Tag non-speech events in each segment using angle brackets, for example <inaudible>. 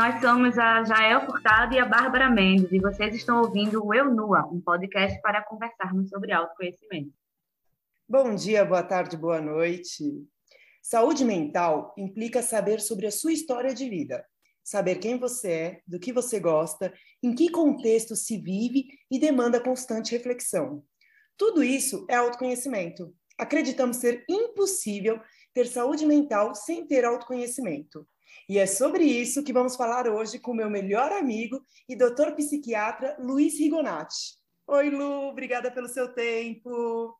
nós somos a Jael Furtado e a Bárbara Mendes, e vocês estão ouvindo o Eu Nua, um podcast para conversarmos sobre autoconhecimento. Bom dia, boa tarde, boa noite. Saúde mental implica saber sobre a sua história de vida, saber quem você é, do que você gosta, em que contexto se vive e demanda constante reflexão. Tudo isso é autoconhecimento. Acreditamos ser impossível ter saúde mental sem ter autoconhecimento. E é sobre isso que vamos falar hoje com meu melhor amigo e doutor psiquiatra Luiz Rigonati. Oi, Lu, obrigada pelo seu tempo.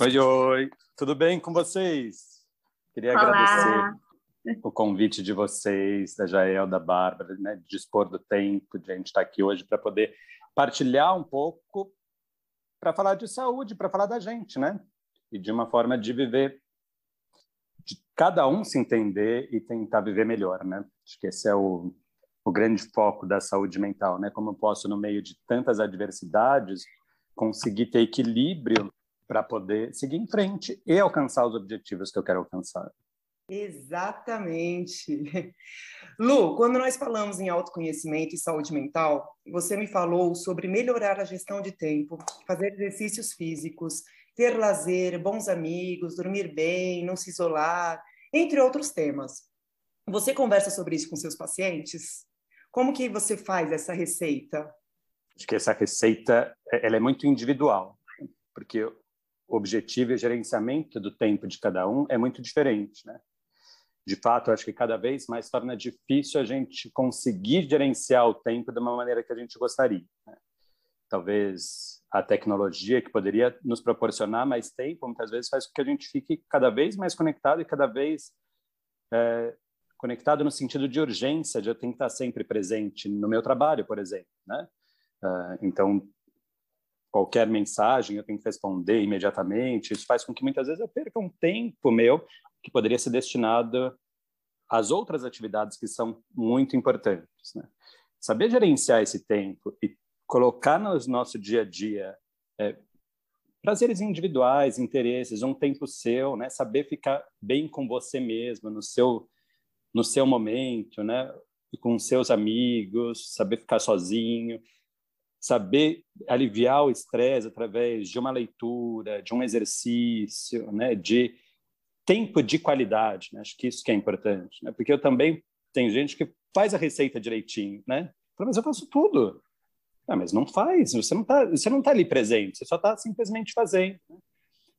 Oi, oi, tudo bem com vocês? Queria Olá. agradecer o convite de vocês, da Jael, da Bárbara, né, de dispor do tempo, de a gente estar aqui hoje para poder partilhar um pouco, para falar de saúde, para falar da gente, né? E de uma forma de viver cada um se entender e tentar viver melhor, né? Acho que esse é o, o grande foco da saúde mental, né? Como eu posso, no meio de tantas adversidades, conseguir ter equilíbrio para poder seguir em frente e alcançar os objetivos que eu quero alcançar. Exatamente. <laughs> Lu, quando nós falamos em autoconhecimento e saúde mental, você me falou sobre melhorar a gestão de tempo, fazer exercícios físicos, ter lazer, bons amigos, dormir bem, não se isolar, entre outros temas. Você conversa sobre isso com seus pacientes? Como que você faz essa receita? Acho que essa receita ela é muito individual, porque o objetivo e o gerenciamento do tempo de cada um é muito diferente, né? De fato, acho que cada vez mais torna difícil a gente conseguir gerenciar o tempo de uma maneira que a gente gostaria. Né? Talvez a tecnologia que poderia nos proporcionar mais tempo, muitas vezes faz com que a gente fique cada vez mais conectado e cada vez é, conectado no sentido de urgência, de eu tenho que estar sempre presente no meu trabalho, por exemplo, né? Uh, então, qualquer mensagem eu tenho que responder imediatamente. Isso faz com que muitas vezes eu perca um tempo meu que poderia ser destinado às outras atividades que são muito importantes. Né? Saber gerenciar esse tempo e colocar no nosso dia a dia é, prazeres individuais, interesses, um tempo seu, né? Saber ficar bem com você mesmo no seu no seu momento, né? Com seus amigos, saber ficar sozinho, saber aliviar o estresse através de uma leitura, de um exercício, né? De tempo de qualidade, né? Acho que isso que é importante, né? Porque eu também tenho gente que faz a receita direitinho, né? Mas eu faço tudo. Ah, mas não faz, você não está você não tá ali presente, você só está simplesmente fazendo. Né?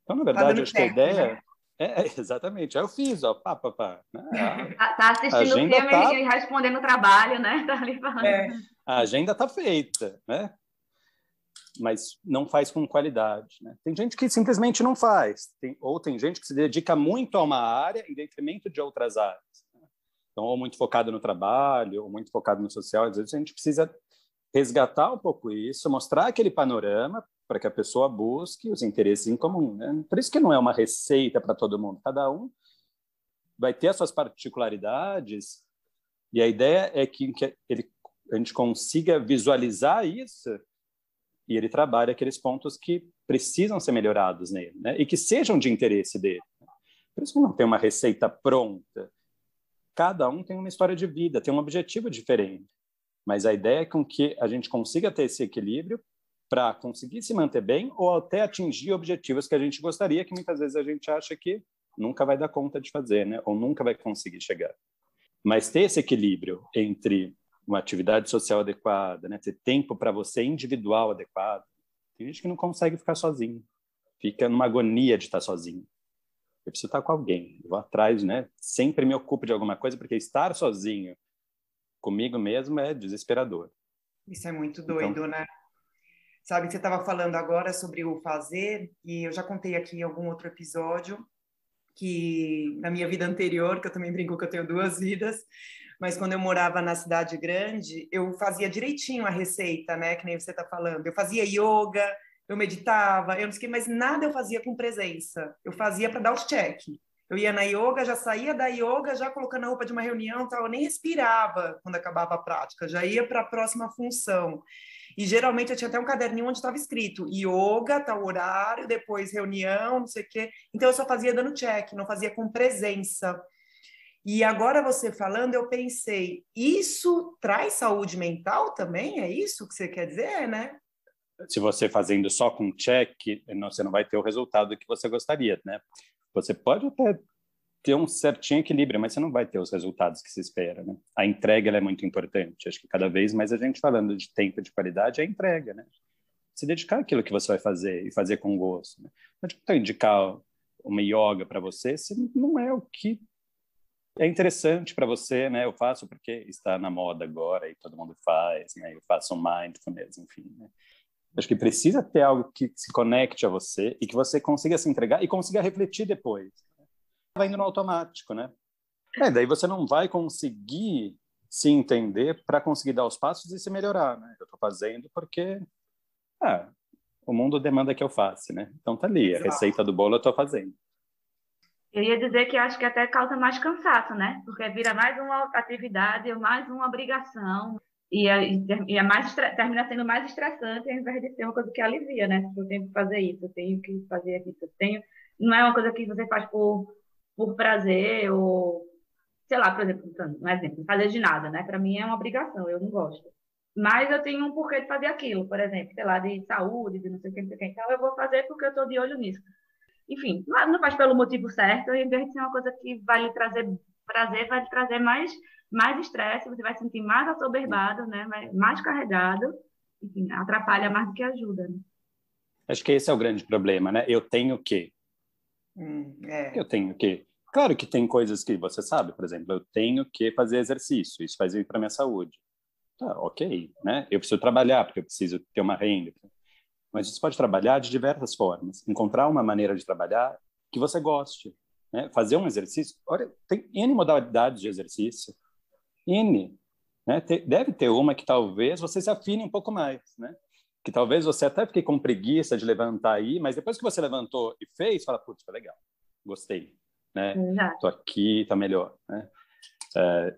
Então, na tá verdade, acho certo, que a ideia... Né? É, é, exatamente, aí eu fiz, ó, pá, pá, pá. Né? Tá, tá assistindo o filme tá... e respondendo o trabalho, né? <laughs> Tá ali falando. É. A agenda está feita, né? Mas não faz com qualidade, né? Tem gente que simplesmente não faz, tem, ou tem gente que se dedica muito a uma área em detrimento de outras áreas. Né? Então, ou muito focado no trabalho, ou muito focado no social, às vezes a gente precisa resgatar um pouco isso, mostrar aquele panorama para que a pessoa busque os interesses em comum. Né? Por isso que não é uma receita para todo mundo. Cada um vai ter as suas particularidades e a ideia é que, que ele, a gente consiga visualizar isso e ele trabalhe aqueles pontos que precisam ser melhorados nele né? e que sejam de interesse dele. Por isso que não tem uma receita pronta. Cada um tem uma história de vida, tem um objetivo diferente. Mas a ideia é com que a gente consiga ter esse equilíbrio para conseguir se manter bem ou até atingir objetivos que a gente gostaria, que muitas vezes a gente acha que nunca vai dar conta de fazer, né? Ou nunca vai conseguir chegar. Mas ter esse equilíbrio entre uma atividade social adequada, né? Ter tempo para você individual adequado. Tem gente que não consegue ficar sozinho, fica numa agonia de estar sozinho. Eu preciso estar com alguém, eu vou atrás, né? Sempre me ocupo de alguma coisa, porque estar sozinho comigo mesmo é desesperador. Isso é muito então doido, então, né? Sabe, você estava falando agora sobre o fazer, e eu já contei aqui em algum outro episódio que na minha vida anterior, que eu também brinco que eu tenho duas <laughs> vidas, mas quando eu morava na cidade grande, eu fazia direitinho a receita, né? Que nem você está falando. Eu fazia yoga, eu meditava, eu não sei, mas nada eu fazia com presença. Eu fazia para dar os check. Eu ia na yoga, já saía da yoga, já colocando a roupa de uma reunião, tal. eu nem respirava quando acabava a prática, já ia para a próxima função. E geralmente eu tinha até um caderninho onde estava escrito yoga, tal horário, depois reunião, não sei o quê. Então eu só fazia dando check, não fazia com presença. E agora você falando, eu pensei, isso traz saúde mental também? É isso que você quer dizer, né? Se você fazendo só com check, você não vai ter o resultado que você gostaria, né? Você pode até ter um certinho equilíbrio, mas você não vai ter os resultados que se espera, né? A entrega é muito importante. Acho que cada vez mais a gente falando de tempo de qualidade é entrega, né? Se dedicar àquilo que você vai fazer e fazer com gosto. Né? Não adianta indicar uma yoga para você se não é o que é interessante para você, né? Eu faço porque está na moda agora e todo mundo faz, né? Eu faço mindfulness, enfim. Né? Acho que precisa ter algo que se conecte a você e que você consiga se entregar e consiga refletir depois vai indo no automático, né? É, daí você não vai conseguir se entender para conseguir dar os passos e se melhorar, né? Eu estou fazendo porque ah, o mundo demanda que eu faça, né? Então tá ali, a receita do bolo eu estou fazendo. Eu ia dizer que acho que até causa mais cansaço, né? Porque vira mais uma atividade, mais uma obrigação e é, e é mais termina sendo mais estressante ao invés de ser uma coisa que alivia, né? Eu tenho que fazer isso, eu tenho que fazer aquilo, eu tenho não é uma coisa que você faz por por prazer ou sei lá, por exemplo, um exemplo, fazer de nada, né? Para mim é uma obrigação, eu não gosto. Mas eu tenho um porquê de fazer aquilo, por exemplo, sei lá, de saúde, de não sei o que, não sei o que. Então eu vou fazer porque eu estou de olho nisso. Enfim, não faz pelo motivo certo, em vez de ser uma coisa que vai lhe trazer prazer, vai lhe trazer mais mais estresse, você vai se sentir mais assoberbado, né? Mais carregado, enfim, atrapalha mais do que ajuda. Né? Acho que esse é o grande problema, né? Eu tenho que Hum, é. Eu tenho que. Claro que tem coisas que você sabe, por exemplo, eu tenho que fazer exercício, isso faz bem para minha saúde. Tá, ok, né? Eu preciso trabalhar porque eu preciso ter uma renda. Mas você pode trabalhar de diversas formas. Encontrar uma maneira de trabalhar que você goste, né? Fazer um exercício. Olha, tem N modalidades de exercício. N. Né? Deve ter uma que talvez você se afine um pouco mais, né? que talvez você até fique com preguiça de levantar aí, mas depois que você levantou e fez, fala, putz, foi legal, gostei, né? Estou aqui, tá melhor, né? É,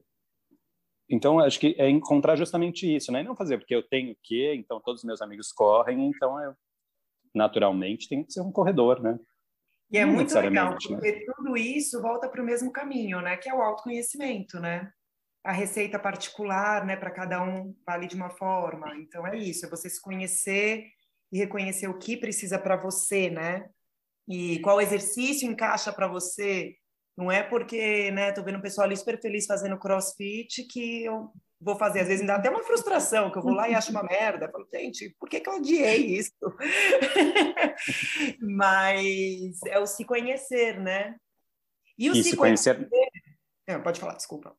então, acho que é encontrar justamente isso, né? E não fazer porque eu tenho que, então todos os meus amigos correm, então eu naturalmente tenho que ser um corredor, né? E é muito legal, né? porque né? tudo isso volta para o mesmo caminho, né? Que é o autoconhecimento, né? A receita particular, né, para cada um vale de uma forma. Então é isso, é você se conhecer e reconhecer o que precisa para você, né? E qual exercício encaixa para você. Não é porque, né, tô vendo o pessoal ali super feliz fazendo crossfit que eu vou fazer. Às vezes me dá até uma frustração, que eu vou lá e acho uma merda. Eu falo, gente, por que, que eu odiei isso? <laughs> Mas é o se conhecer, né? E o e se, se conhecer... conhecer... Não, pode falar, desculpa.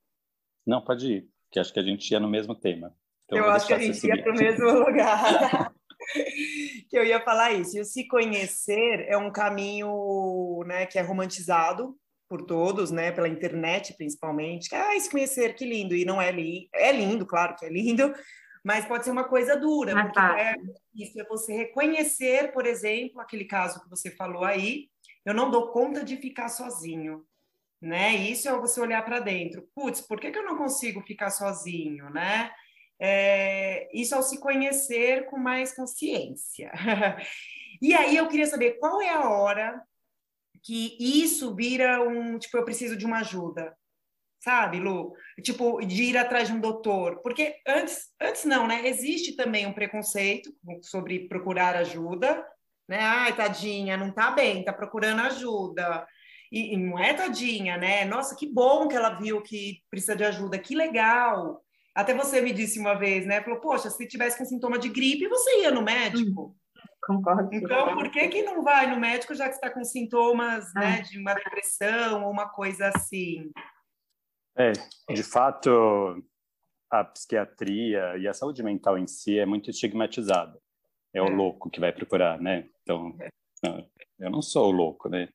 Não, pode ir, que acho que a gente ia no mesmo tema. Então, eu acho que a gente ia para o mesmo <laughs> lugar. <laughs> que eu ia falar isso. E o se conhecer é um caminho né, que é romantizado por todos, né, pela internet principalmente. Ah, se conhecer, que lindo. E não é lindo. É lindo, claro que é lindo, mas pode ser uma coisa dura. Mas porque é, isso é você reconhecer, por exemplo, aquele caso que você falou aí. Eu não dou conta de ficar sozinho né? Isso é você olhar para dentro. Putz, por que, que eu não consigo ficar sozinho, né? É, isso se conhecer com mais consciência. <laughs> e aí eu queria saber qual é a hora que isso vira um, tipo, eu preciso de uma ajuda. Sabe, Lu? Tipo, de ir atrás de um doutor. Porque antes, antes não, né? Existe também um preconceito sobre procurar ajuda, né? Ai, tadinha, não tá bem, tá procurando ajuda. E, e, não é tadinha, né? Nossa, que bom que ela viu que precisa de ajuda, que legal. Até você me disse uma vez, né? Falou, poxa, se tivesse com sintoma de gripe, você ia no médico. Hum, concordo. Então, por que, que não vai no médico já que está com sintomas ah. né, de uma depressão ou uma coisa assim? É, de fato, a psiquiatria e a saúde mental em si é muito estigmatizada. É, é. o louco que vai procurar, né? Então, é. eu não sou o louco, né?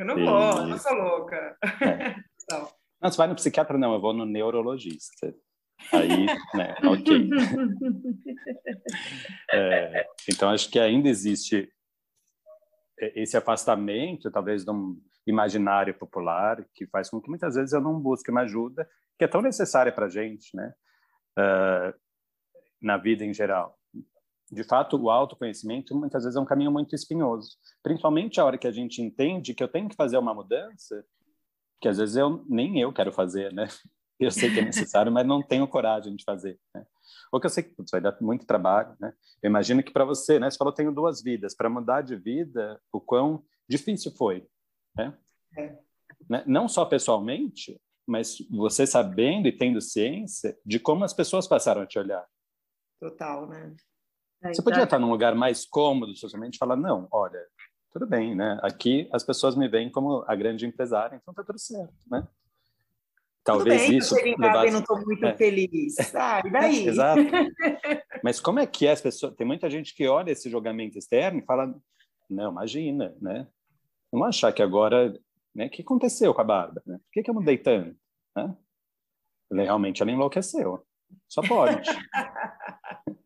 Eu não vou, eu não sou louca. É. <laughs> não. não, você vai no psiquiatra, não, eu vou no neurologista. Aí, né, ok. <laughs> é, então, acho que ainda existe esse afastamento, talvez, de um imaginário popular, que faz com que muitas vezes eu não busque uma ajuda que é tão necessária para a gente, né? Uh, na vida em geral de fato, o autoconhecimento muitas vezes é um caminho muito espinhoso, principalmente a hora que a gente entende que eu tenho que fazer uma mudança que às vezes eu nem eu quero fazer, né? <laughs> Eu sei que é necessário, mas não tenho coragem de fazer. Né? Ou que eu sei que vai dar muito trabalho, né? Eu imagino que para você, né? Você falou tenho duas vidas. Para mudar de vida, o quão difícil foi, né? É. Né? Não só pessoalmente, mas você sabendo e tendo ciência de como as pessoas passaram a te olhar. Total, né? É, você podia estar num lugar mais cômodo socialmente e falar, não, olha, tudo bem, né? Aqui as pessoas me veem como a grande empresária, então tá tudo certo, né? Talvez tudo bem, isso. Eu levasse... não estou muito é. feliz. Ah, e <laughs> daí? Exato. <laughs> Mas como é que é as pessoas? Tem muita gente que olha esse julgamento externo e fala, não, imagina, né? Vamos achar que agora, né? O que aconteceu com a Bárbara? Né? Por que, que eu mudei tanto? Né? Realmente ela enlouqueceu. Só pode. <laughs>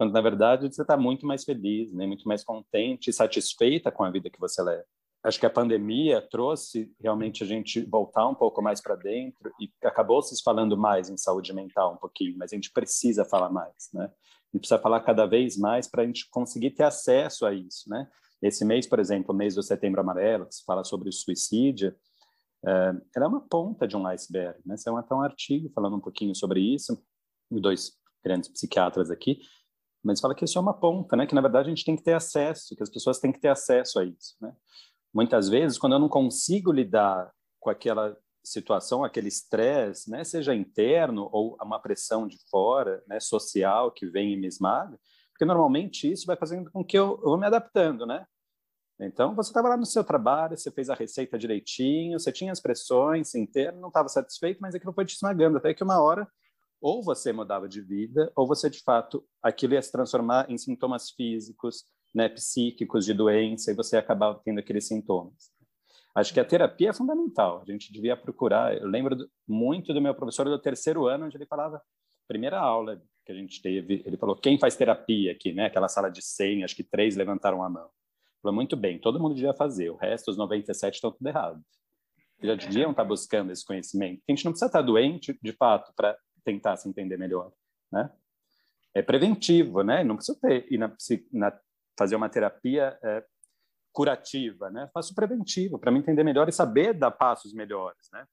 Quando, na verdade, você está muito mais feliz, né? muito mais contente satisfeita com a vida que você leva. Acho que a pandemia trouxe realmente a gente voltar um pouco mais para dentro e acabou se falando mais em saúde mental um pouquinho, mas a gente precisa falar mais, né? Gente precisa falar cada vez mais para a gente conseguir ter acesso a isso, né? Esse mês, por exemplo, o mês do Setembro Amarelo, que se fala sobre o suicídio, é, é uma ponta de um iceberg, né? Saiu até um artigo falando um pouquinho sobre isso, dois grandes psiquiatras aqui, mas fala que isso é uma ponta, né? Que na verdade a gente tem que ter acesso, que as pessoas têm que ter acesso a isso, né? Muitas vezes, quando eu não consigo lidar com aquela situação, aquele estresse, né, seja interno ou uma pressão de fora, né, social que vem e me esmaga, porque normalmente isso vai fazendo com que eu, eu vou me adaptando, né? Então, você estava lá no seu trabalho, você fez a receita direitinho, você tinha as pressões internas, não estava satisfeito, mas aquilo foi te esmagando, até que uma hora ou você mudava de vida, ou você, de fato, aquilo ia se transformar em sintomas físicos, né, psíquicos, de doença, e você acabava tendo aqueles sintomas. Acho que a terapia é fundamental, a gente devia procurar. Eu lembro muito do meu professor do terceiro ano, onde ele falava, primeira aula que a gente teve, ele falou: quem faz terapia aqui, né? Aquela sala de 100, acho que três levantaram a mão. Falou: muito bem, todo mundo devia fazer, o resto, os 97, estão tudo errado. Já deviam estar buscando esse conhecimento. A gente não precisa estar doente, de fato, para tentar se entender melhor, né? É preventivo, né? Não precisa ter ir na, na fazer uma terapia é, curativa, né? Faço preventivo para me entender melhor e saber dar passos melhores, né?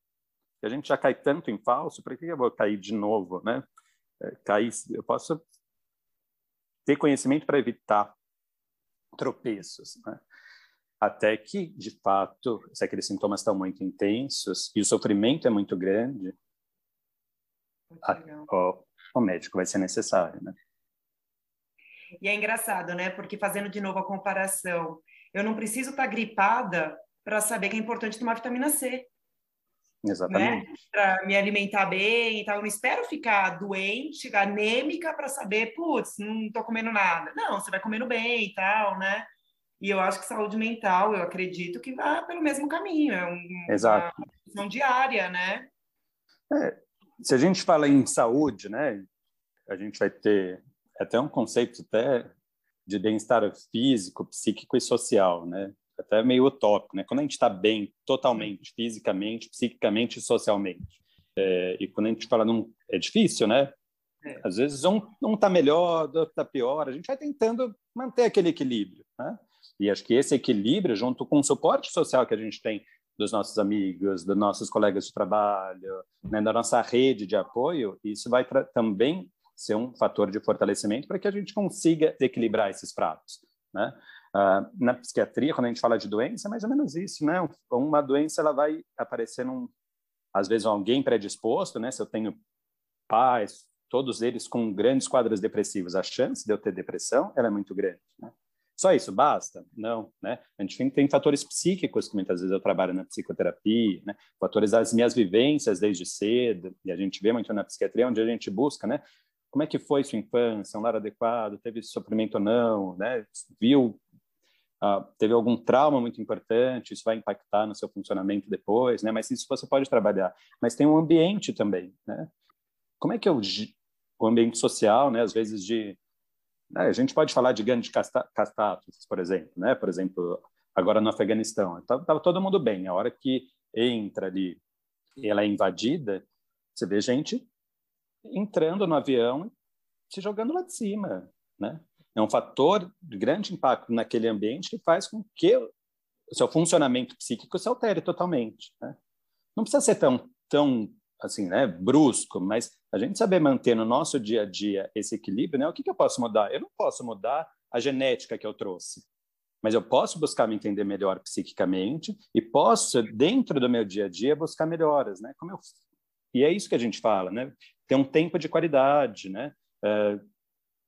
Se a gente já cai tanto em falso, por que eu vou cair de novo, né? É, cair, eu posso ter conhecimento para evitar tropeços, né? Até que, de fato, se aqueles sintomas estão muito intensos e o sofrimento é muito grande, a, o, médico vai ser necessário, né? E é engraçado, né? Porque fazendo de novo a comparação, eu não preciso estar gripada para saber que é importante tomar vitamina C. Exatamente. Né? Para me alimentar bem e tal. Eu não espero ficar doente, anêmica, para saber, putz, não estou comendo nada. Não, você vai comendo bem e tal, né? E eu acho que saúde mental, eu acredito que vai pelo mesmo caminho. É um, Exato. uma questão diária, né? É, se a gente fala em saúde, né? A gente vai ter até um conceito até de bem-estar físico, psíquico e social, né? Até meio utópico, né? Quando a gente está bem totalmente, fisicamente, psiquicamente e socialmente. É, e quando a gente fala num... É difícil, né? É. Às vezes um está melhor, outro está pior. A gente vai tentando manter aquele equilíbrio, né? E acho que esse equilíbrio, junto com o suporte social que a gente tem dos nossos amigos, dos nossos colegas de trabalho, né, da nossa rede de apoio, isso vai também ser um fator de fortalecimento para que a gente consiga equilibrar esses pratos. Né? Uh, na psiquiatria, quando a gente fala de doença, é mais ou menos isso, né? Uma doença ela vai aparecer num, às vezes alguém predisposto, né? Se eu tenho pais, todos eles com grandes quadros depressivos, a chance de eu ter depressão ela é muito grande. Né? Só isso basta? Não, né? A gente tem, tem, fatores psíquicos que muitas vezes eu trabalho na psicoterapia, né? Fatores das minhas vivências desde cedo, e a gente vê muito na psiquiatria onde a gente busca, né? Como é que foi sua infância? Um lar adequado? Teve sofrimento ou não? Né? Viu? Uh, teve algum trauma muito importante? Isso vai impactar no seu funcionamento depois, né? Mas isso você pode trabalhar. Mas tem um ambiente também, né? Como é que é o, ambiente social, né? Às vezes de? A gente pode falar de grandes catástrofes, por exemplo, né? Por exemplo, agora no Afeganistão, estava todo mundo bem. A hora que entra ali ela é invadida, você vê gente entrando no avião se jogando lá de cima, né? É um fator de grande impacto naquele ambiente que faz com que o seu funcionamento psíquico se altere totalmente, né? não precisa ser tão, tão assim, né, brusco, mas a gente saber manter no nosso dia a dia esse equilíbrio, né? O que, que eu posso mudar? Eu não posso mudar a genética que eu trouxe, mas eu posso buscar me entender melhor psiquicamente e posso, dentro do meu dia a dia, buscar melhoras, né? Como eu... E é isso que a gente fala, né? Ter um tempo de qualidade, né? Uh,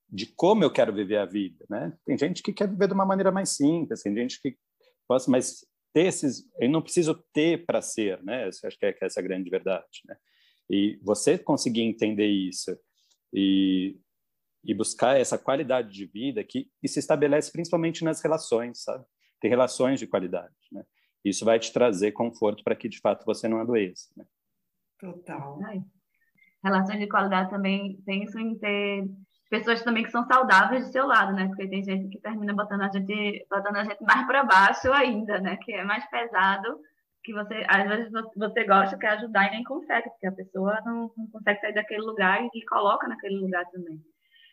de como eu quero viver a vida, né? Tem gente que quer viver de uma maneira mais simples, tem gente que mas ter esses, eu não preciso ter para ser, né? Eu acho que é, que é essa a grande verdade, né? E você conseguir entender isso e, e buscar essa qualidade de vida que e se estabelece principalmente nas relações, sabe? Ter relações de qualidade, né? Isso vai te trazer conforto para que de fato você não adoeça, né? Total. Relações de qualidade também penso em ter pessoas também que são saudáveis do seu lado, né? Porque tem gente que termina botando a gente, botando a gente mais para baixo ainda, né? Que é mais pesado, que você, às vezes você gosta, quer ajudar e nem consegue, porque a pessoa não, não consegue sair daquele lugar e, coloca naquele lugar também.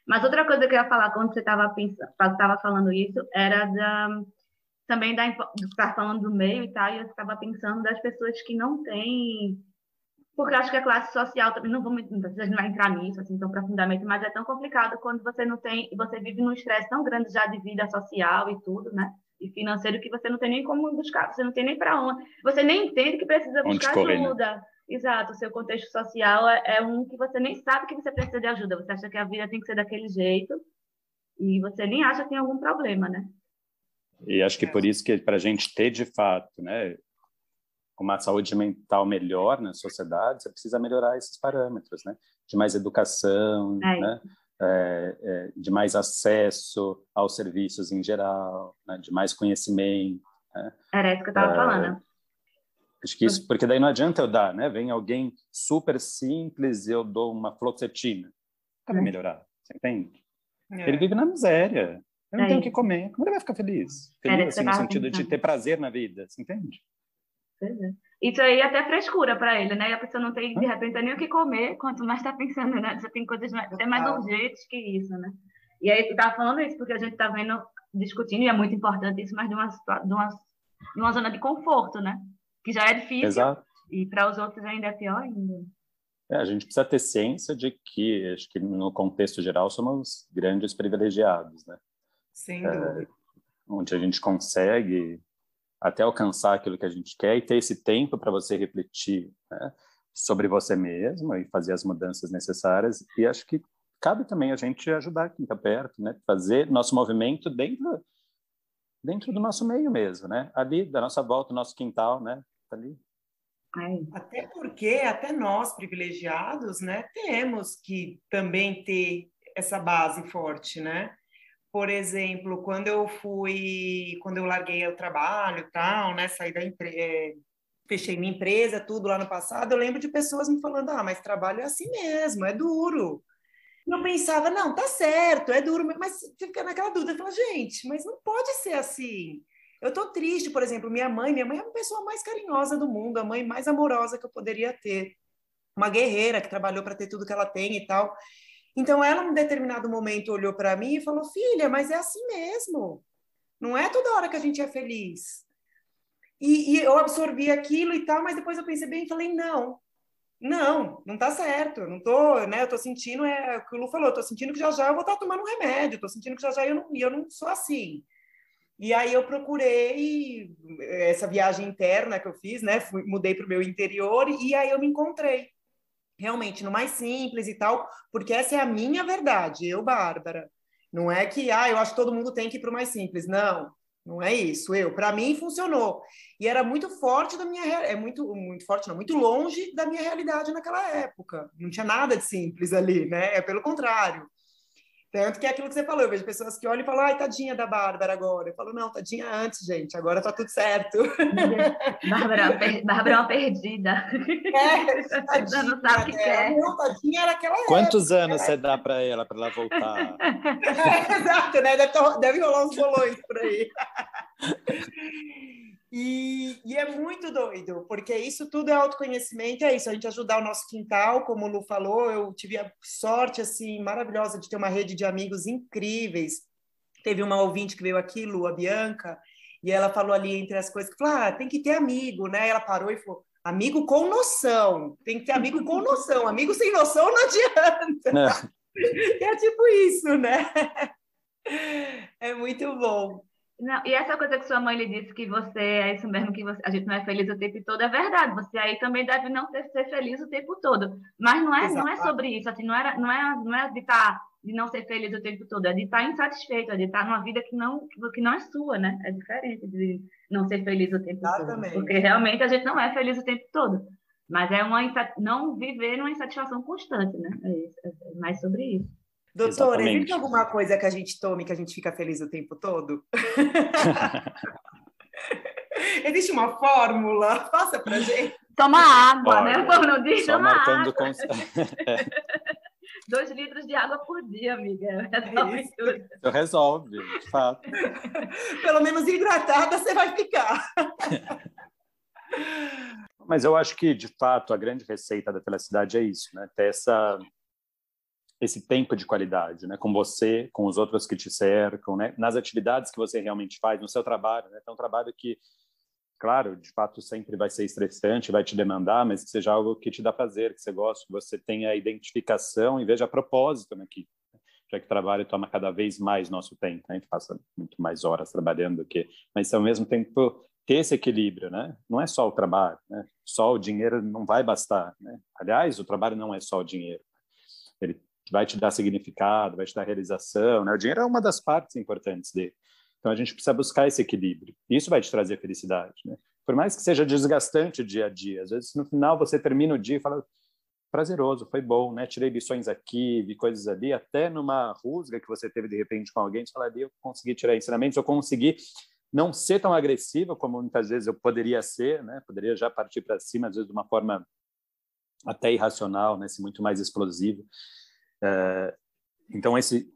Mas outra coisa que eu ia falar quando você estava estava falando isso era da também da estar falando do meio e tal, e eu estava pensando das pessoas que não têm porque acho que a classe social também não vamos não não entrar nisso assim tão profundamente, mas é tão complicado quando você não tem, você vive num estresse tão grande já de vida social e tudo, né? E financeiro que você não tem nem como buscar, você não tem nem para onde, você nem entende que precisa buscar correr, né? ajuda. Né? Exato, o seu contexto social é, é, um que você nem sabe que você precisa de ajuda. Você acha que a vida tem que ser daquele jeito e você nem acha que tem algum problema, né? E acho que por isso que para a gente ter de fato, né, uma saúde mental melhor na sociedade, você precisa melhorar esses parâmetros, né? De mais educação, é. né? É, é, de mais acesso aos serviços em geral, né? de mais conhecimento. Né? Era isso que eu estava é, falando. Acho que isso, porque daí não adianta eu dar, né? Vem alguém super simples e eu dou uma fluoxetina para é. melhorar, você entende? É. Ele vive na miséria. Eu não tenho o que comer. Como ele vai ficar feliz? Feliz, assim, no sentido de ter prazer na vida, você entende? É. Isso aí é até frescura para ele, né? E a pessoa não tem, de repente, nem o que comer, quanto mais está pensando, né? Você tem coisas mais, até mais urgentes que isso, né? E aí, tu tá falando isso porque a gente está vendo, discutindo, e é muito importante isso, mas de uma, de uma, de uma zona de conforto, né? Que já é difícil. Exato. E para os outros ainda é pior ainda. É, a gente precisa ter ciência de que, acho que no contexto geral, somos grandes privilegiados, né? Sem dúvida. É, onde a gente consegue até alcançar aquilo que a gente quer e ter esse tempo para você refletir né, sobre você mesmo e fazer as mudanças necessárias. E acho que cabe também a gente ajudar quem está perto, né? Fazer nosso movimento dentro dentro do nosso meio mesmo, né? Ali da nossa volta, do nosso quintal, né? Tá ali. Até porque até nós privilegiados, né, temos que também ter essa base forte, né? Por exemplo, quando eu fui, quando eu larguei o trabalho, tal, né, saí da empresa, é, fechei minha empresa, tudo lá no passado, eu lembro de pessoas me falando: "Ah, mas trabalho é assim mesmo, é duro". Eu pensava: "Não, tá certo, é duro", mas fica naquela dúvida, eu "Gente, mas não pode ser assim". Eu tô triste, por exemplo, minha mãe, minha mãe é a pessoa mais carinhosa do mundo, a mãe mais amorosa que eu poderia ter. Uma guerreira que trabalhou para ter tudo que ela tem e tal. Então, ela, num determinado momento, olhou para mim e falou: Filha, mas é assim mesmo. Não é toda hora que a gente é feliz. E, e eu absorvi aquilo e tal, mas depois eu pensei bem e falei: Não, não, não tá certo. Eu não tô, né? Eu tô sentindo, é o que o Lu falou, tô sentindo que já já eu vou estar tá tomando um remédio, tô sentindo que já já eu não, eu não sou assim. E aí eu procurei essa viagem interna que eu fiz, né? Fui, mudei para o meu interior e aí eu me encontrei realmente no mais simples e tal, porque essa é a minha verdade, eu, Bárbara. Não é que, ah, eu acho que todo mundo tem que ir para o mais simples. Não, não é isso. Eu, para mim, funcionou. E era muito forte da minha, é muito, muito forte, não, muito longe da minha realidade naquela época. Não tinha nada de simples ali, né? É pelo contrário. Tanto que é aquilo que você falou, eu vejo pessoas que olham e falam, ai, tadinha da Bárbara agora. Eu falo, não, tadinha antes, gente, agora tá tudo certo. <laughs> Bárbara, per... Bárbara é uma perdida. É, <laughs> tadinha, não sabe o que quer. Não, tadinha era aquela Quantos época, anos você dá para ela, para ela voltar? É, <laughs> exato, né? Deve, deve rolar uns bolões por aí. E, e, é muito doido, porque isso tudo é autoconhecimento, é isso, a gente ajudar o nosso quintal, como o Lu falou, eu tive a sorte, assim, maravilhosa de ter uma rede de amigos incríveis. Teve uma ouvinte que veio aqui, Lu, a Bianca, e ela falou ali entre as coisas, que falou, ah, tem que ter amigo, né? Ela parou e falou, Amigo com noção. Tem que ter amigo com noção. Amigo sem noção não adianta. Não. <laughs> É tipo isso, né? É muito bom. Não, e essa coisa que sua mãe lhe disse que você é isso mesmo, que você, a gente não é feliz o tempo todo, é verdade. Você aí também deve não ter, ser feliz o tempo todo. Mas não é, não é sobre isso, assim, não, era, não, é, não é de estar tá, de não ser feliz o tempo todo, é de estar tá insatisfeito, é de estar tá numa vida que não, que não é sua, né? É diferente de não ser feliz o tempo Exatamente. todo. Porque realmente a gente não é feliz o tempo todo. Mas é uma não viver numa insatisfação constante, né? É, isso, é mais sobre isso. Doutor, Exatamente. existe alguma coisa que a gente tome que a gente fica feliz o tempo todo? <laughs> existe uma fórmula? Faça pra gente. Toma água, né? Olha, né? Não diz, só toma marcando água. Com... <laughs> Dois litros de água por dia, amiga. Resolve é tudo. Resolve, de fato. <laughs> Pelo menos hidratada você vai ficar. Mas eu acho que, de fato, a grande receita da felicidade é isso, né? Ter essa esse tempo de qualidade, né, com você, com os outros que te cercam, né, nas atividades que você realmente faz, no seu trabalho, né, é um trabalho que, claro, de fato sempre vai ser estressante, vai te demandar, mas que seja algo que te dá prazer, que você gosta, que você tenha identificação e veja propósito naquilo, né, já que o trabalho toma cada vez mais nosso tempo, né, a gente passa muito mais horas trabalhando do que, mas ao mesmo tempo ter esse equilíbrio, né, não é só o trabalho, né, só o dinheiro não vai bastar, né, aliás, o trabalho não é só o dinheiro, ele vai te dar significado, vai te dar realização. Né? O dinheiro é uma das partes importantes dele. Então a gente precisa buscar esse equilíbrio. Isso vai te trazer felicidade. Né? Por mais que seja desgastante o dia a dia, às vezes no final você termina o dia e fala prazeroso, foi bom, né? Tirei lições aqui, vi coisas ali, até numa rusga que você teve de repente com alguém, você fala eu consegui tirar ensinamentos, eu consegui não ser tão agressiva como muitas vezes eu poderia ser, né? Poderia já partir para cima, às vezes de uma forma até irracional, né? Ser muito mais explosivo. É, então, esse,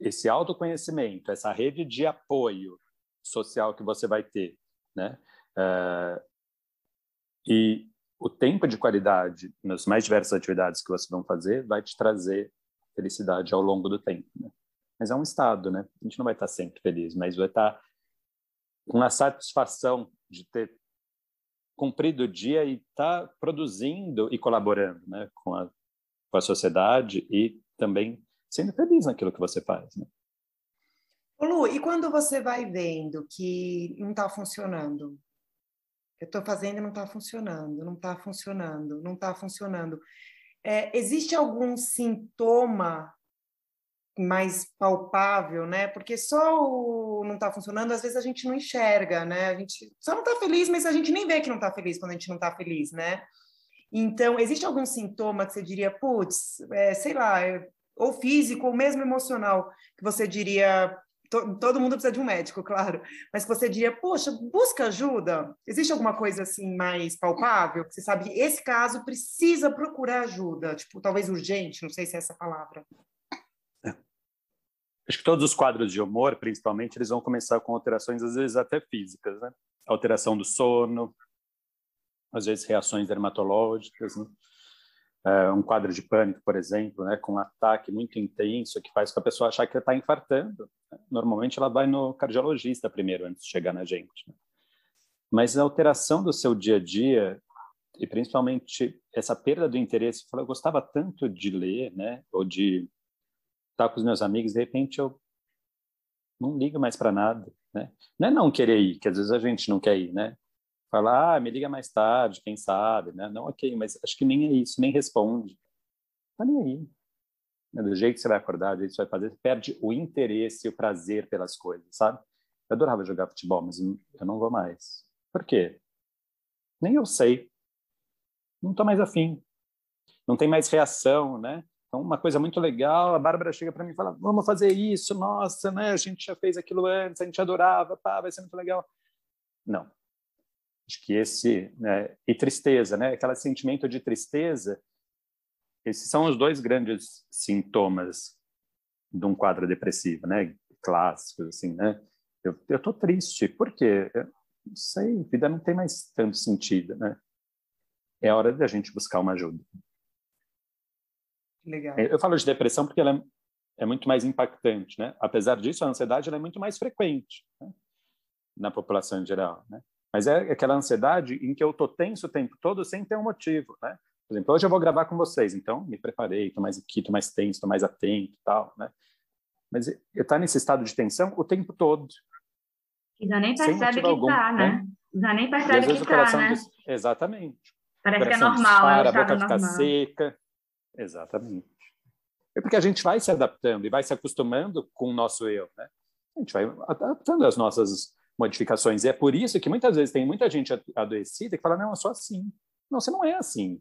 esse autoconhecimento, essa rede de apoio social que você vai ter, né? É, e o tempo de qualidade nas mais diversas atividades que você vão fazer vai te trazer felicidade ao longo do tempo, né? Mas é um estado, né? A gente não vai estar sempre feliz, mas vai estar com a satisfação de ter cumprido o dia e estar tá produzindo e colaborando, né? Com a, com a sociedade e também sendo feliz naquilo que você faz. Né? Lu, e quando você vai vendo que não está funcionando? Eu estou fazendo e não está funcionando, não está funcionando, não está funcionando. É, existe algum sintoma mais palpável, né? Porque só o não está funcionando, às vezes a gente não enxerga, né? A gente só não está feliz, mas a gente nem vê que não está feliz quando a gente não está feliz, né? Então, existe algum sintoma que você diria, putz, é, sei lá, é, ou físico, ou mesmo emocional, que você diria, to, todo mundo precisa de um médico, <laughs> claro, mas que você diria, poxa, busca ajuda? Existe alguma coisa assim mais palpável? Que você sabe, esse caso precisa procurar ajuda, tipo, talvez urgente, não sei se é essa palavra. É. Acho que todos os quadros de humor, principalmente, eles vão começar com alterações, às vezes até físicas, né? Alteração do sono, às vezes reações dermatológicas, né? é, um quadro de pânico, por exemplo, né, com um ataque muito intenso que faz com a pessoa achar que está infartando. Né? Normalmente ela vai no cardiologista primeiro antes de chegar na gente. Né? Mas a alteração do seu dia a dia e principalmente essa perda do interesse, eu gostava tanto de ler, né, ou de estar com os meus amigos, de repente eu não ligo mais para nada, né? Não é não querer ir, que às vezes a gente não quer ir, né? Fala, ah, me liga mais tarde, quem sabe, né? Não, ok, mas acho que nem é isso, nem responde. Tá nem aí. Né? Do jeito que você vai acordar, do jeito que você vai fazer, você perde o interesse e o prazer pelas coisas, sabe? Eu adorava jogar futebol, mas eu não vou mais. Por quê? Nem eu sei. Não tô mais afim. Não tem mais reação, né? Então, uma coisa muito legal, a Bárbara chega para mim e fala, vamos fazer isso, nossa, né? A gente já fez aquilo antes, a gente adorava, pá, vai ser muito legal. Não, Acho que esse né, e tristeza, né? Aquele sentimento de tristeza. Esses são os dois grandes sintomas de um quadro depressivo, né? Clássicos, assim, né? Eu, eu tô triste. Por quê? Eu não sei, a vida não tem mais tanto sentido, né? É hora de a gente buscar uma ajuda. Legal. Eu falo de depressão porque ela é, é muito mais impactante, né? Apesar disso, a ansiedade é muito mais frequente né? na população em geral, né? Mas é aquela ansiedade em que eu tô tenso o tempo todo sem ter um motivo, né? Por exemplo, hoje eu vou gravar com vocês, então me preparei, tô mais aqui, tô mais tenso, tô mais atento, tal, né? Mas eu tá nesse estado de tensão o tempo todo. E já nem percebe que algum, tá, né? né? Já nem percebe que tá, né? Diz... Exatamente. Parece que é normal, é dispara, a boca fica seca. Exatamente. É porque a gente vai se adaptando e vai se acostumando com o nosso eu, né? A gente vai adaptando as nossas modificações. E é por isso que muitas vezes tem muita gente adoecida que fala: não, eu sou assim. Não, você não é assim.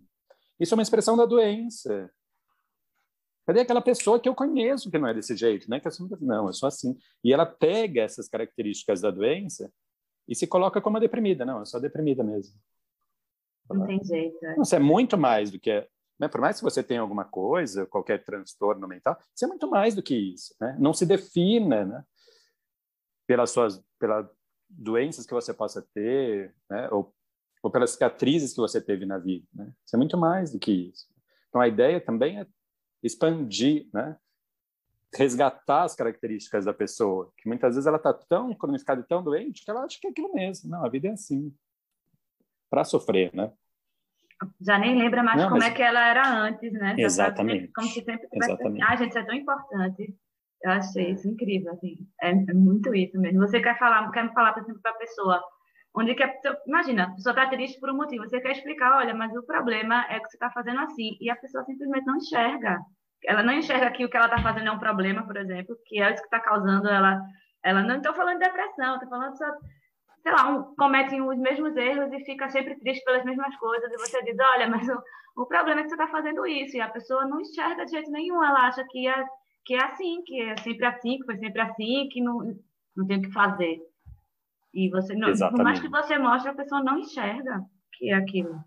Isso é uma expressão da doença. Cadê aquela pessoa que eu conheço que não é desse jeito? Né? Que eu não, eu sou assim. E ela pega essas características da doença e se coloca como deprimida. Não, eu sou deprimida mesmo. Não tem jeito. É. Não, é muito mais do que. Né? Por mais que você tenha alguma coisa, qualquer transtorno mental, isso é muito mais do que isso. Né? Não se defina né? pelas suas pelas doenças que você possa ter, né? ou, ou pelas cicatrizes que você teve na vida. Né? Isso é muito mais do que isso. Então, a ideia também é expandir, né? resgatar as características da pessoa, que muitas vezes ela está tão cronificada e tão doente que ela acha que é aquilo mesmo. Não, a vida é assim, para sofrer, né? Já nem lembra mais Não, como mas... é que ela era antes, né? Exatamente. Como se sempre. Exatamente. Ah, gente, isso é tão importante. Eu achei isso incrível, assim. É, é muito isso mesmo. Você quer falar, quer falar, por exemplo, para a pessoa, onde que a pessoa, imagina, a pessoa está triste por um motivo, você quer explicar, olha, mas o problema é que você está fazendo assim, e a pessoa simplesmente não enxerga. Ela não enxerga que o que ela está fazendo é um problema, por exemplo, que é isso que está causando ela. Ela não estou falando de depressão, estou falando só, sei lá, um, cometem os mesmos erros e fica sempre triste pelas mesmas coisas, e você diz, olha, mas o, o problema é que você está fazendo isso, e a pessoa não enxerga de jeito nenhum, ela acha que é que é assim, que é sempre assim, que foi sempre assim, que não, não tem o que fazer. E você, não, por mais que você mostre, a pessoa não enxerga que é aquilo.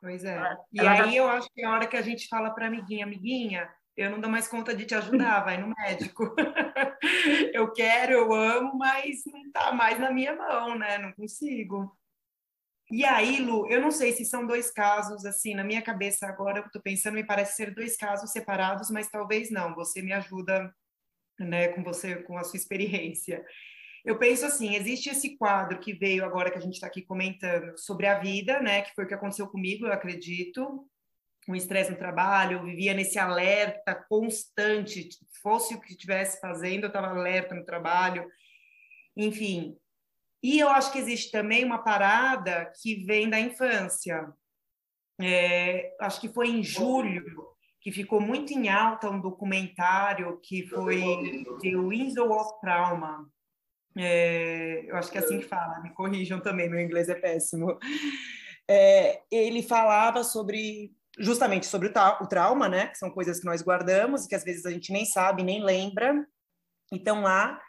Pois é. Ela, e ela aí já... eu acho que é a hora que a gente fala para amiguinha, amiguinha, eu não dou mais conta de te ajudar, vai no médico. <laughs> eu quero, eu amo, mas não está mais na minha mão, né? Não consigo. E aí, Lu, eu não sei se são dois casos, assim, na minha cabeça agora, eu estou pensando, me parece ser dois casos separados, mas talvez não. Você me ajuda, né, com você, com a sua experiência. Eu penso assim, existe esse quadro que veio agora que a gente está aqui comentando sobre a vida, né, que foi o que aconteceu comigo, eu acredito, um estresse no trabalho, eu vivia nesse alerta constante, fosse o que estivesse fazendo, eu estava alerta no trabalho, enfim, e eu acho que existe também uma parada que vem da infância. É, acho que foi em julho que ficou muito em alta um documentário que foi The Window of Trauma. É, eu acho que é assim que fala, me corrijam também, meu inglês é péssimo. É, ele falava sobre justamente sobre o, o, trauma, né? Que são coisas que nós guardamos e que às vezes a gente nem sabe, nem lembra. Então lá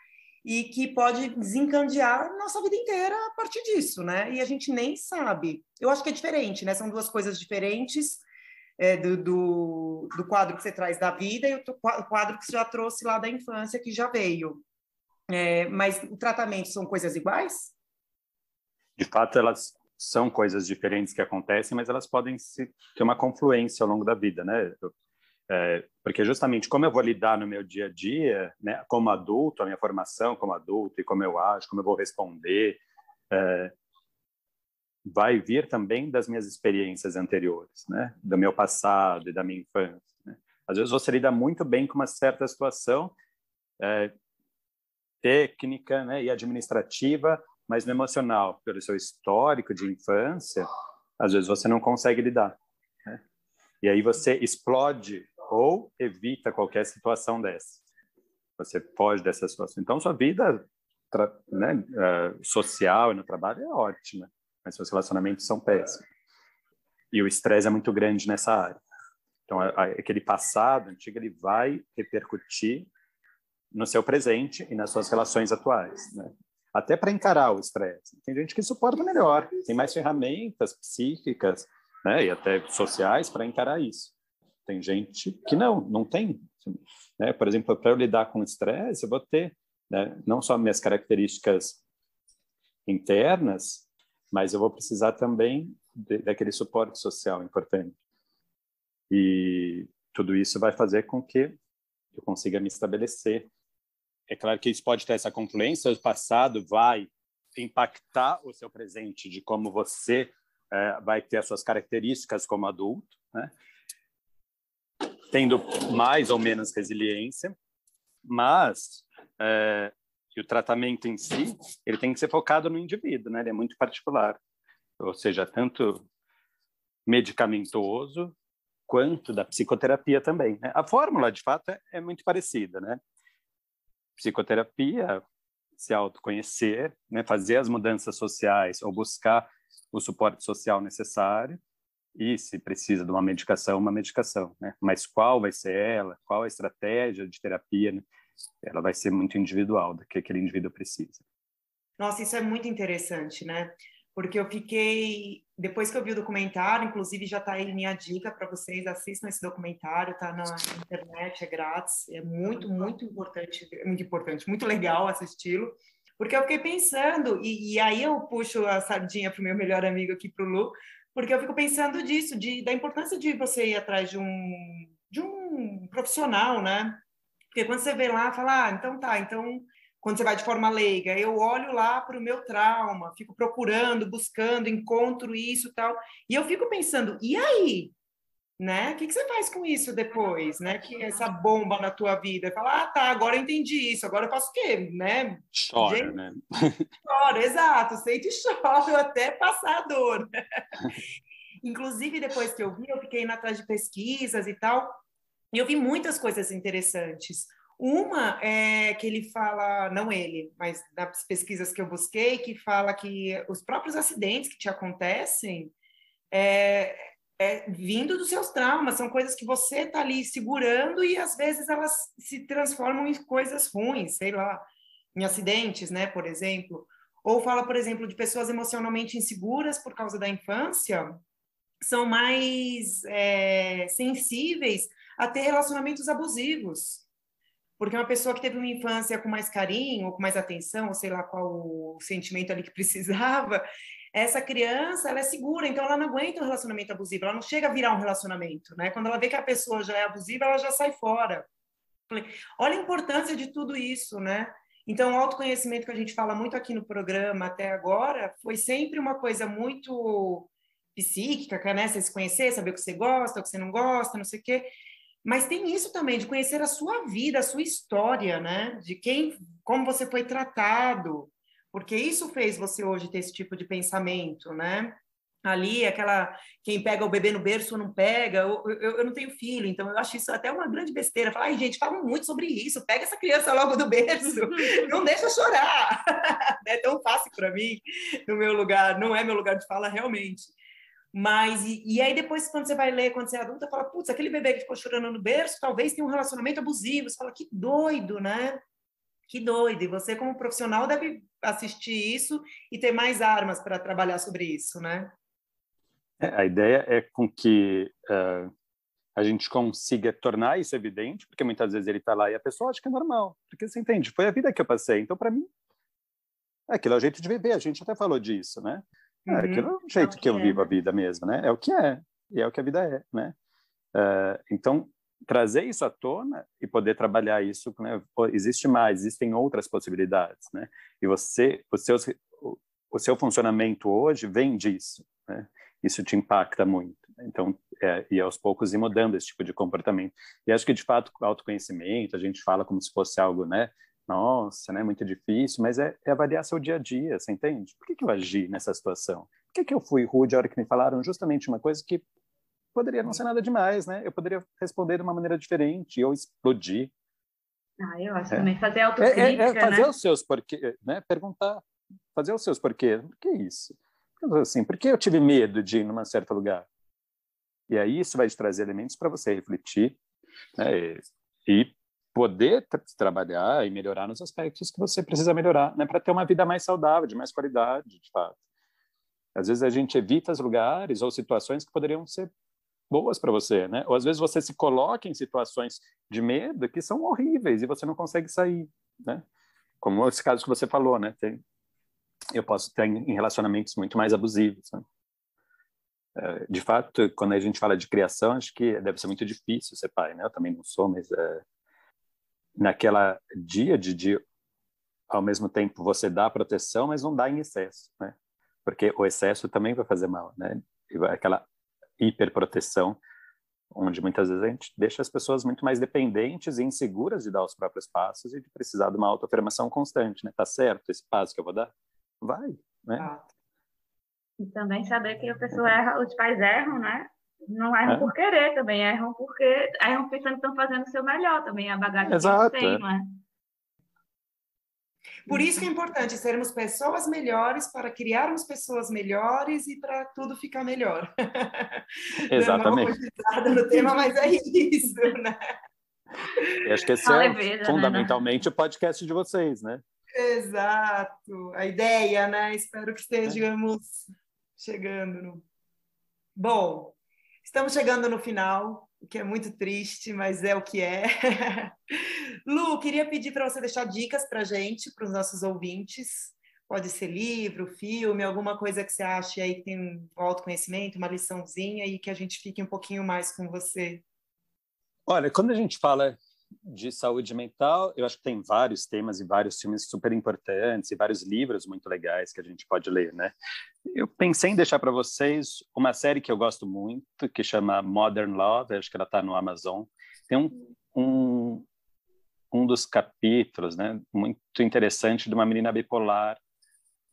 e que pode desencandear nossa vida inteira a partir disso, né? E a gente nem sabe. Eu acho que é diferente, né? São duas coisas diferentes é, do, do, do, quadro que você traz da vida e o quadro que você já trouxe lá da infância, que já veio. É, mas o tratamento são coisas iguais? De fato, elas são coisas diferentes que acontecem, mas elas podem se, ter uma confluência ao longo da vida, né? É, porque justamente como eu vou lidar no meu dia a dia, né, como adulto, a minha formação como adulto e como eu acho, como eu vou responder, é, vai vir também das minhas experiências anteriores, né, do meu passado e da minha infância. Né? Às vezes você lida muito bem com uma certa situação é, técnica né, e administrativa, mas no emocional, pelo seu histórico de infância, às vezes você não consegue lidar. Né? E aí você explode ou evita qualquer situação dessa. Você foge dessa situação. Então, sua vida né, uh, social e no trabalho é ótima, mas seus relacionamentos são péssimos. E o estresse é muito grande nessa área. Então, aquele passado antigo ele vai repercutir no seu presente e nas suas relações atuais, né? Até para encarar o estresse. Tem gente que suporta melhor, tem mais ferramentas psíquicas né, e até sociais para encarar isso. Tem gente que não, não tem. Né? Por exemplo, para eu lidar com estresse, eu vou ter né, não só minhas características internas, mas eu vou precisar também de, daquele suporte social importante. E tudo isso vai fazer com que eu consiga me estabelecer. É claro que isso pode ter essa confluência, o passado vai impactar o seu presente de como você é, vai ter as suas características como adulto, né? Tendo mais ou menos resiliência, mas é, o tratamento em si ele tem que ser focado no indivíduo, né? Ele é muito particular, ou seja, tanto medicamentoso quanto da psicoterapia também. Né? A fórmula, de fato, é, é muito parecida, né? Psicoterapia, se autoconhecer, né? fazer as mudanças sociais ou buscar o suporte social necessário e, se precisa de uma medicação, uma medicação, né? Mas qual vai ser ela? Qual a estratégia de terapia? Né? Ela vai ser muito individual do que aquele indivíduo precisa. Nossa, isso é muito interessante, né? Porque eu fiquei, depois que eu vi o documentário, inclusive já está aí minha dica para vocês, assistam esse documentário, está na internet, é grátis, é muito, muito importante, muito importante, muito legal assisti-lo, porque eu fiquei pensando, e, e aí eu puxo a sardinha para o meu melhor amigo aqui, para o Lu, porque eu fico pensando disso, de, da importância de você ir atrás de um, de um profissional, né? Porque quando você vê lá, fala, ah, então tá, então quando você vai de forma leiga, eu olho lá para o meu trauma, fico procurando, buscando, encontro isso tal, e eu fico pensando, e aí? Né? O que, que você faz com isso depois, né? Que essa bomba na tua vida, fala, ah, tá, agora eu entendi isso, agora eu faço o quê, né? Chora, Gente, né? Chora, exato, sente e choro <laughs> até passar a dor. Inclusive, depois que eu vi, eu fiquei indo atrás de pesquisas e tal, e eu vi muitas coisas interessantes. Uma é que ele fala, não ele, mas das pesquisas que eu busquei, que fala que os próprios acidentes que te acontecem é, é vindo dos seus traumas, são coisas que você está ali segurando e às vezes elas se transformam em coisas ruins, sei lá, em acidentes, né, por exemplo. Ou fala, por exemplo, de pessoas emocionalmente inseguras por causa da infância, são mais é, sensíveis a ter relacionamentos abusivos. Porque uma pessoa que teve uma infância com mais carinho, ou com mais atenção, ou sei lá qual o sentimento ali que precisava, essa criança, ela é segura, então ela não aguenta um relacionamento abusivo, ela não chega a virar um relacionamento, né? Quando ela vê que a pessoa já é abusiva, ela já sai fora. Olha a importância de tudo isso, né? Então, o autoconhecimento que a gente fala muito aqui no programa até agora foi sempre uma coisa muito psíquica, né? Você se conhecer, saber o que você gosta, o que você não gosta, não sei o quê. Mas tem isso também de conhecer a sua vida, a sua história, né? De quem, como você foi tratado, porque isso fez você hoje ter esse tipo de pensamento, né? Ali, aquela quem pega o bebê no berço ou não pega. Eu, eu, eu, não tenho filho, então eu acho isso até uma grande besteira. Falar, ai, gente, falam muito sobre isso. Pega essa criança logo do berço, <laughs> não deixa chorar. <laughs> é tão fácil para mim, no meu lugar, não é meu lugar de fala realmente. Mas, e, e, aí depois, quando você vai ler, quando você é adulta, fala, putz, aquele bebê que ficou chorando no berço, talvez tenha um relacionamento abusivo. Você fala, que doido, né? Que doido. E você, como profissional, deve assistir isso e ter mais armas para trabalhar sobre isso, né? É, a ideia é com que uh, a gente consiga tornar isso evidente, porque muitas vezes ele está lá e a pessoa acha que é normal. Porque você entende, foi a vida que eu passei. Então, para mim, aquilo é o jeito de viver. A gente até falou disso, né? É, uhum. aquilo é o jeito é o que, que, eu é. vivo a vida mesmo, né? É o que é, e é o que a vida é, né? Uh, então, trazer isso à tona e poder trabalhar isso, né? Existe mais, existem outras possibilidades, né? E você, o seu, o seu funcionamento hoje vem disso, né? Isso te impacta muito. Então, é, e aos poucos ir mudando esse tipo de comportamento. E acho que, de fato, autoconhecimento, a gente fala como se fosse algo, né? nossa, né, muito difícil, mas é, é, avaliar seu dia a dia, você entende? Por que, que eu agi nessa situação? Por que, que eu fui rude a hora que me falaram justamente uma coisa que poderia não ser nada demais, né? Eu poderia responder de uma maneira diferente, ou explodir. Ah, eu acho é. também fazer autocrítica, é, é, é fazer né? os seus porquê, né? Perguntar, fazer os seus porquês. Por que isso? Assim, por que eu tive medo de ir num certo lugar? E aí isso vai te trazer elementos para você refletir né? e poder tra trabalhar e melhorar nos aspectos que você precisa melhorar, né, para ter uma vida mais saudável, de mais qualidade, de fato. Às vezes a gente evita os lugares ou situações que poderiam ser boas para você, né? Ou às vezes você se coloca em situações de medo que são horríveis e você não consegue sair, né? Como esse caso que você falou, né? Tem, eu posso ter em relacionamentos muito mais abusivos. Né? É, de fato, quando a gente fala de criação, acho que deve ser muito difícil ser pai, né? Eu também não sou, mas é, naquela dia de, de ao mesmo tempo você dá proteção, mas não dá em excesso, né? Porque o excesso também vai fazer mal, né? Aquela hiperproteção, onde muitas vezes a gente deixa as pessoas muito mais dependentes e inseguras de dar os próprios passos e de precisar de uma autoafirmação constante, né? Tá certo esse passo que eu vou dar? Vai, né? Ah. E também saber que a pessoa erra, os pais erram, né? Não erram é. por querer também, erram porque erram pensando que estão fazendo o seu melhor também, a bagagem Exato, que eles têm, é. É? Por isso que é importante sermos pessoas melhores para criarmos pessoas melhores e para tudo ficar melhor. <laughs> Exatamente. Não no tema, mas é isso, né? Eu acho que esse é né, fundamentalmente né? o podcast de vocês, né? Exato. A ideia, né? Espero que estejamos é. chegando no... Bom, estamos chegando no final o que é muito triste, mas é o que é. <laughs> Lu, queria pedir para você deixar dicas para gente, para os nossos ouvintes. Pode ser livro, filme, alguma coisa que você ache aí que tem um autoconhecimento, uma liçãozinha e que a gente fique um pouquinho mais com você. Olha, quando a gente fala de saúde mental, eu acho que tem vários temas e vários filmes super importantes e vários livros muito legais que a gente pode ler, né? Eu pensei em deixar para vocês uma série que eu gosto muito, que chama Modern Love, acho que ela está no Amazon. Tem um, um, um dos capítulos, né, muito interessante de uma menina bipolar,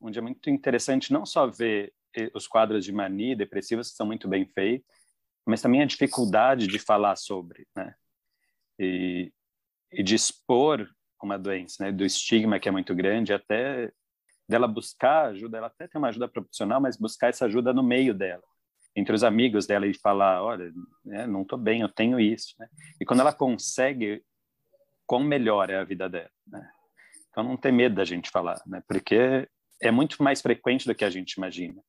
onde é muito interessante não só ver eh, os quadros de mania depressivos que são muito bem feitos, mas também a dificuldade de falar sobre, né? E, e de expor uma doença, né, do estigma que é muito grande, até dela buscar ajuda, ela até tem uma ajuda profissional, mas buscar essa ajuda no meio dela, entre os amigos dela e falar, olha, né, não estou bem, eu tenho isso, né? E quando ela consegue, quão melhor é a vida dela, né? Então não tem medo da gente falar, né? Porque é muito mais frequente do que a gente imagina.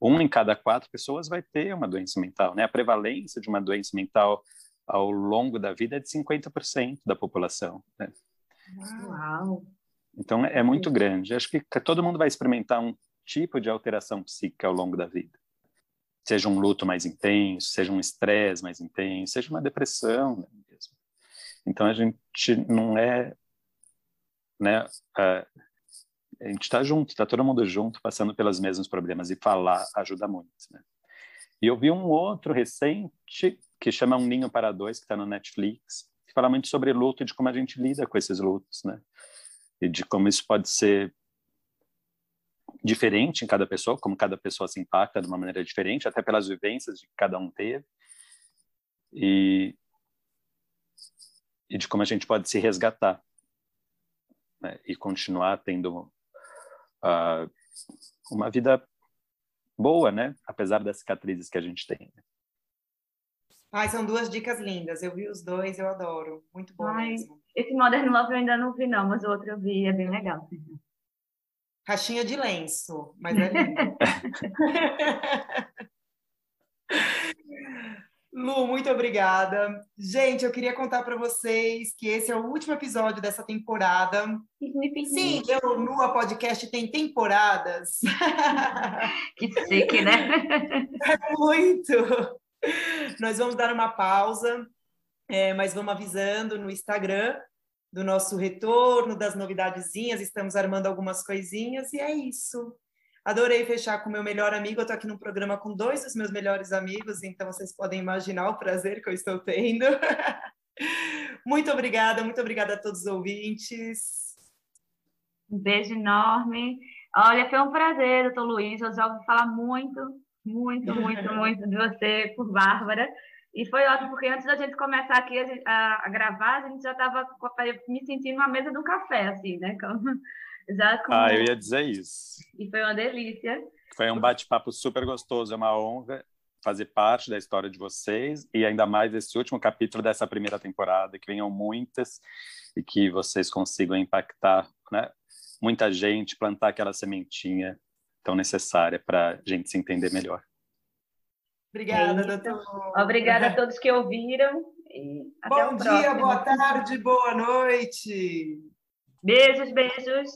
Um em cada quatro pessoas vai ter uma doença mental, né? A prevalência de uma doença mental ao longo da vida é de 50% da população. Né? Uau! Então é muito grande. Acho que todo mundo vai experimentar um tipo de alteração psíquica ao longo da vida. Seja um luto mais intenso, seja um estresse mais intenso, seja uma depressão né, mesmo. Então a gente não é, né? A, a gente está junto, está todo mundo junto, passando pelos mesmos problemas e falar ajuda muito, né? E eu vi um outro recente que chama Um Ninho para Dois, que está no Netflix, que fala muito sobre luto e de como a gente lida com esses lutos, né? E de como isso pode ser diferente em cada pessoa, como cada pessoa se impacta de uma maneira diferente, até pelas vivências que cada um teve. E, e de como a gente pode se resgatar né? e continuar tendo uh, uma vida boa, né? Apesar das cicatrizes que a gente tem. Ai, são duas dicas lindas. Eu vi os dois, eu adoro. Muito bom Ai, mesmo. Esse Modern Love eu ainda não vi, não, mas o outro eu vi, é bem legal. Caixinha de lenço, mas é <laughs> lindo. Lu, muito obrigada. Gente, eu queria contar para vocês que esse é o último episódio dessa temporada. Sim, o Lua Podcast tem temporadas. <laughs> Que chique, né? <laughs> É muito. Nós vamos dar uma pausa, é, mas vamos avisando no Instagram do nosso retorno, das novidadezinhas, estamos armando algumas coisinhas e é isso. Adorei fechar com o meu melhor amigo. Eu estou aqui num programa com dois dos meus melhores amigos, então vocês podem imaginar o prazer que eu estou tendo. <laughs> muito obrigada, muito obrigada a todos os ouvintes. Um beijo enorme. Olha, foi um prazer, doutor Luiz. Eu já ouvi falar muito, muito, muito, <laughs> muito de você por Bárbara. E foi ótimo, porque antes da gente começar aqui a, a gravar, a gente já estava me sentindo na mesa do café, assim, né? <laughs> Como já com... Ah, eu ia dizer isso. E foi uma delícia. Foi um bate-papo super gostoso, é uma honra fazer parte da história de vocês e ainda mais esse último capítulo dessa primeira temporada, que venham muitas e que vocês consigam impactar né, muita gente, plantar aquela sementinha tão necessária para a gente se entender melhor. Obrigada, é doutor. Obrigada a <laughs> todos que ouviram. Bom dia, boa tarde, boa noite. Beijos, beijos.